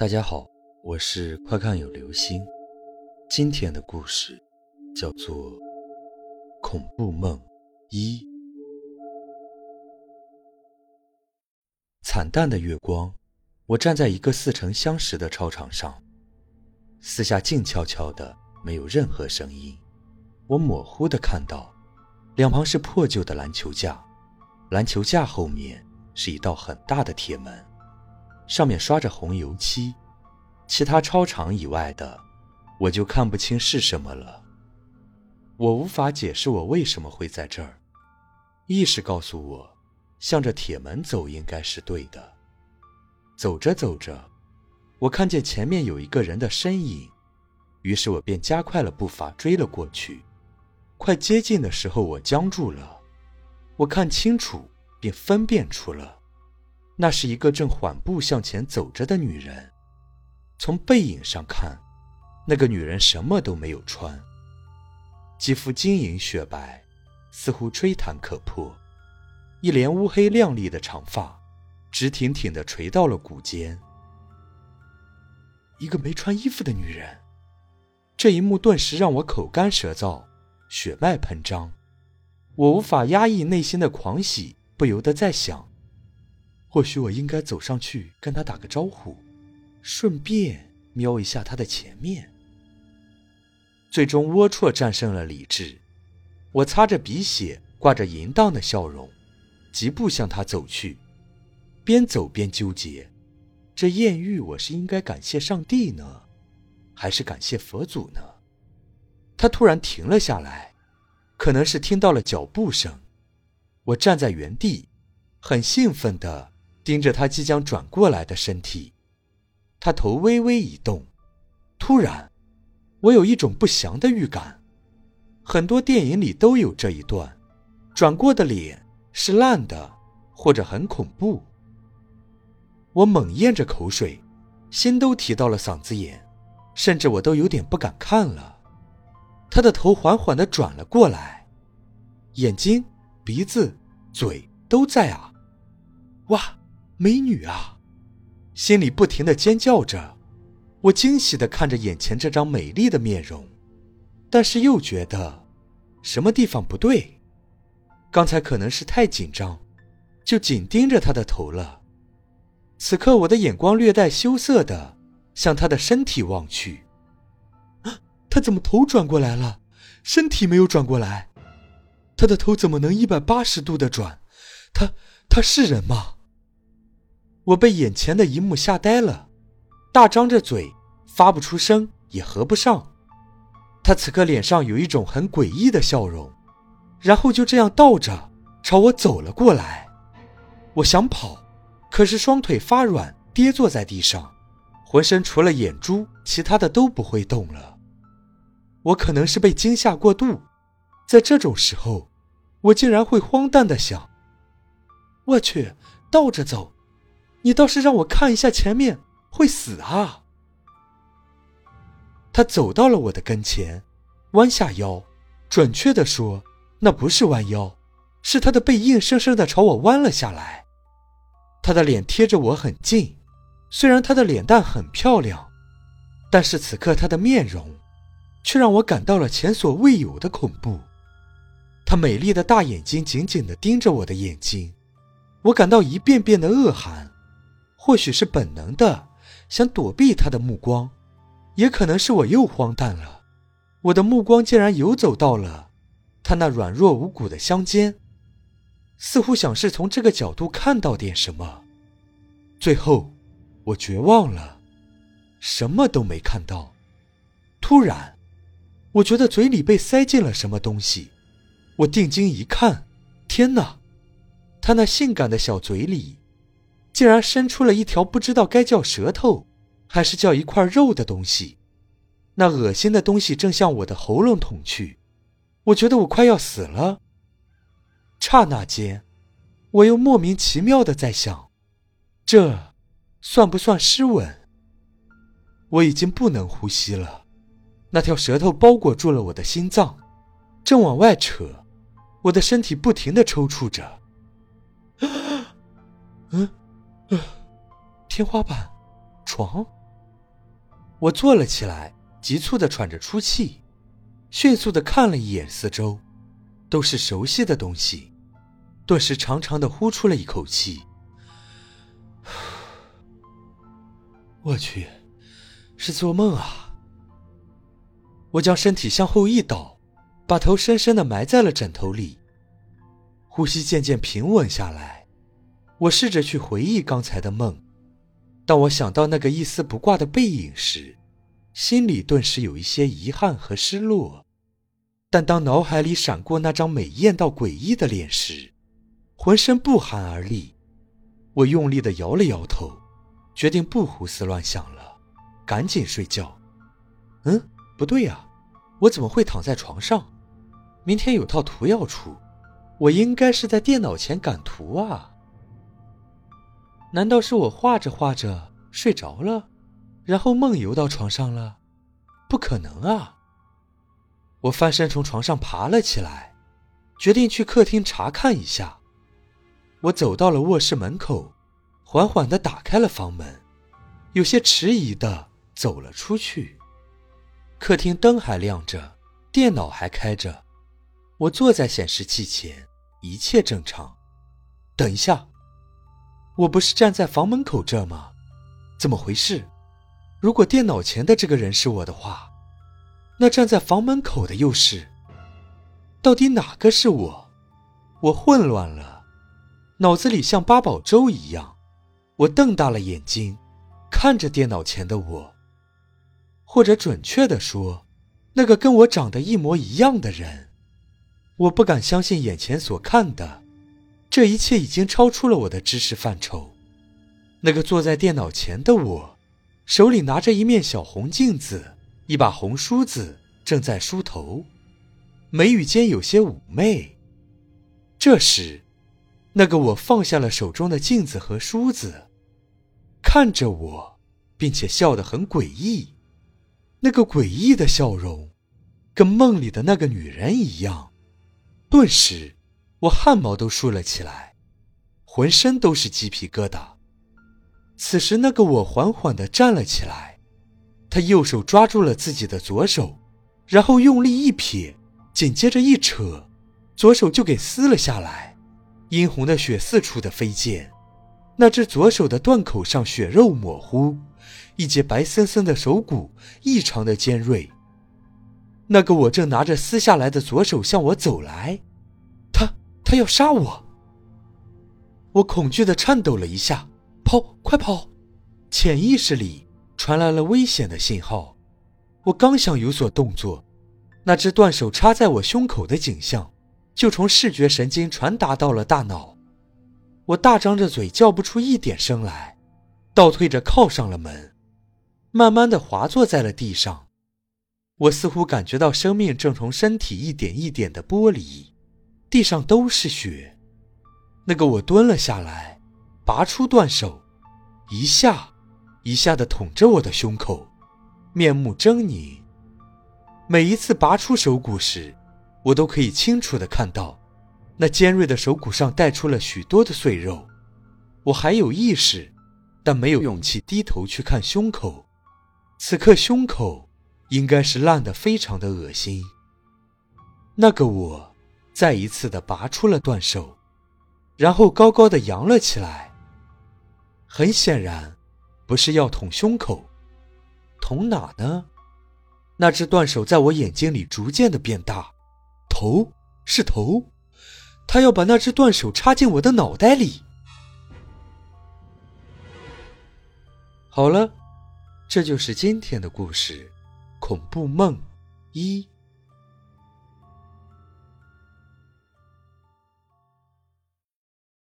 大家好，我是快看有流星。今天的故事叫做《恐怖梦一》。惨淡的月光，我站在一个似曾相识的操场上，四下静悄悄的，没有任何声音。我模糊的看到，两旁是破旧的篮球架，篮球架后面是一道很大的铁门。上面刷着红油漆，其他操场以外的，我就看不清是什么了。我无法解释我为什么会在这儿。意识告诉我，向着铁门走应该是对的。走着走着，我看见前面有一个人的身影，于是我便加快了步伐追了过去。快接近的时候，我僵住了。我看清楚，便分辨出了。那是一个正缓步向前走着的女人。从背影上看，那个女人什么都没有穿，肌肤晶莹雪白，似乎吹弹可破。一连乌黑亮丽的长发，直挺挺地垂到了骨间。一个没穿衣服的女人，这一幕顿时让我口干舌燥，血脉喷张。我无法压抑内心的狂喜，不由得在想。或许我应该走上去跟他打个招呼，顺便瞄一下他的前面。最终，龌龊战胜了理智。我擦着鼻血，挂着淫荡的笑容，疾步向他走去，边走边纠结：这艳遇，我是应该感谢上帝呢，还是感谢佛祖呢？他突然停了下来，可能是听到了脚步声。我站在原地，很兴奋的。盯着他即将转过来的身体，他头微微一动，突然，我有一种不祥的预感。很多电影里都有这一段，转过的脸是烂的，或者很恐怖。我猛咽着口水，心都提到了嗓子眼，甚至我都有点不敢看了。他的头缓缓的转了过来，眼睛、鼻子、嘴都在啊！哇！美女啊，心里不停的尖叫着，我惊喜的看着眼前这张美丽的面容，但是又觉得什么地方不对。刚才可能是太紧张，就紧盯着她的头了。此刻我的眼光略带羞涩的向她的身体望去，她怎么头转过来了，身体没有转过来？她的头怎么能一百八十度的转？她她是人吗？我被眼前的一幕吓呆了，大张着嘴，发不出声，也合不上。他此刻脸上有一种很诡异的笑容，然后就这样倒着朝我走了过来。我想跑，可是双腿发软，跌坐在地上，浑身除了眼珠，其他的都不会动了。我可能是被惊吓过度，在这种时候，我竟然会荒诞的想：我去，倒着走。你倒是让我看一下前面，会死啊！他走到了我的跟前，弯下腰，准确的说，那不是弯腰，是他的背硬生生的朝我弯了下来。他的脸贴着我很近，虽然他的脸蛋很漂亮，但是此刻他的面容，却让我感到了前所未有的恐怖。他美丽的大眼睛紧紧的盯着我的眼睛，我感到一遍遍的恶寒。或许是本能的想躲避他的目光，也可能是我又荒诞了。我的目光竟然游走到了他那软弱无骨的香肩，似乎想是从这个角度看到点什么。最后，我绝望了，什么都没看到。突然，我觉得嘴里被塞进了什么东西。我定睛一看，天哪！他那性感的小嘴里。竟然伸出了一条不知道该叫舌头，还是叫一块肉的东西，那恶心的东西正向我的喉咙捅去，我觉得我快要死了。刹那间，我又莫名其妙的在想，这算不算湿吻？我已经不能呼吸了，那条舌头包裹住了我的心脏，正往外扯，我的身体不停的抽搐着。嗯。天花板，床，我坐了起来，急促的喘着粗气，迅速的看了一眼四周，都是熟悉的东西，顿时长长的呼出了一口气。我去，是做梦啊！我将身体向后一倒，把头深深的埋在了枕头里，呼吸渐渐平稳下来。我试着去回忆刚才的梦，当我想到那个一丝不挂的背影时，心里顿时有一些遗憾和失落。但当脑海里闪过那张美艳到诡异的脸时，浑身不寒而栗。我用力的摇了摇头。决定不胡思乱想了，赶紧睡觉。嗯，不对呀，我怎么会躺在床上？明天有套图要出，我应该是在电脑前赶图啊。难道是我画着画着睡着了，然后梦游到床上了？不可能啊！我翻身从床上爬了起来，决定去客厅查看一下。我走到了卧室门口。缓缓地打开了房门，有些迟疑地走了出去。客厅灯还亮着，电脑还开着，我坐在显示器前，一切正常。等一下，我不是站在房门口这吗？怎么回事？如果电脑前的这个人是我的话，那站在房门口的又是？到底哪个是我？我混乱了，脑子里像八宝粥一样。我瞪大了眼睛，看着电脑前的我，或者准确的说，那个跟我长得一模一样的人。我不敢相信眼前所看的，这一切已经超出了我的知识范畴。那个坐在电脑前的我，手里拿着一面小红镜子，一把红梳子，正在梳头，眉宇间有些妩媚。这时，那个我放下了手中的镜子和梳子。看着我，并且笑得很诡异，那个诡异的笑容，跟梦里的那个女人一样。顿时，我汗毛都竖了起来，浑身都是鸡皮疙瘩。此时，那个我缓缓地站了起来，他右手抓住了自己的左手，然后用力一撇，紧接着一扯，左手就给撕了下来，殷红的血四处的飞溅。那只左手的断口上血肉模糊，一截白森森的手骨异常的尖锐。那个我正拿着撕下来的左手向我走来，他要杀我！我恐惧的颤抖了一下，跑，快跑！潜意识里传来了危险的信号。我刚想有所动作，那只断手插在我胸口的景象，就从视觉神经传达到了大脑。我大张着嘴，叫不出一点声来，倒退着靠上了门，慢慢的滑坐在了地上。我似乎感觉到生命正从身体一点一点的剥离，地上都是血。那个我蹲了下来，拔出断手，一下，一下的捅着我的胸口，面目狰狞。每一次拔出手骨时，我都可以清楚的看到。那尖锐的手骨上带出了许多的碎肉，我还有意识，但没有勇气低头去看胸口。此刻胸口应该是烂得非常的恶心。那个我再一次的拔出了断手，然后高高的扬了起来。很显然，不是要捅胸口，捅哪呢？那只断手在我眼睛里逐渐的变大，头是头。他要把那只断手插进我的脑袋里。好了，这就是今天的故事，《恐怖梦一》。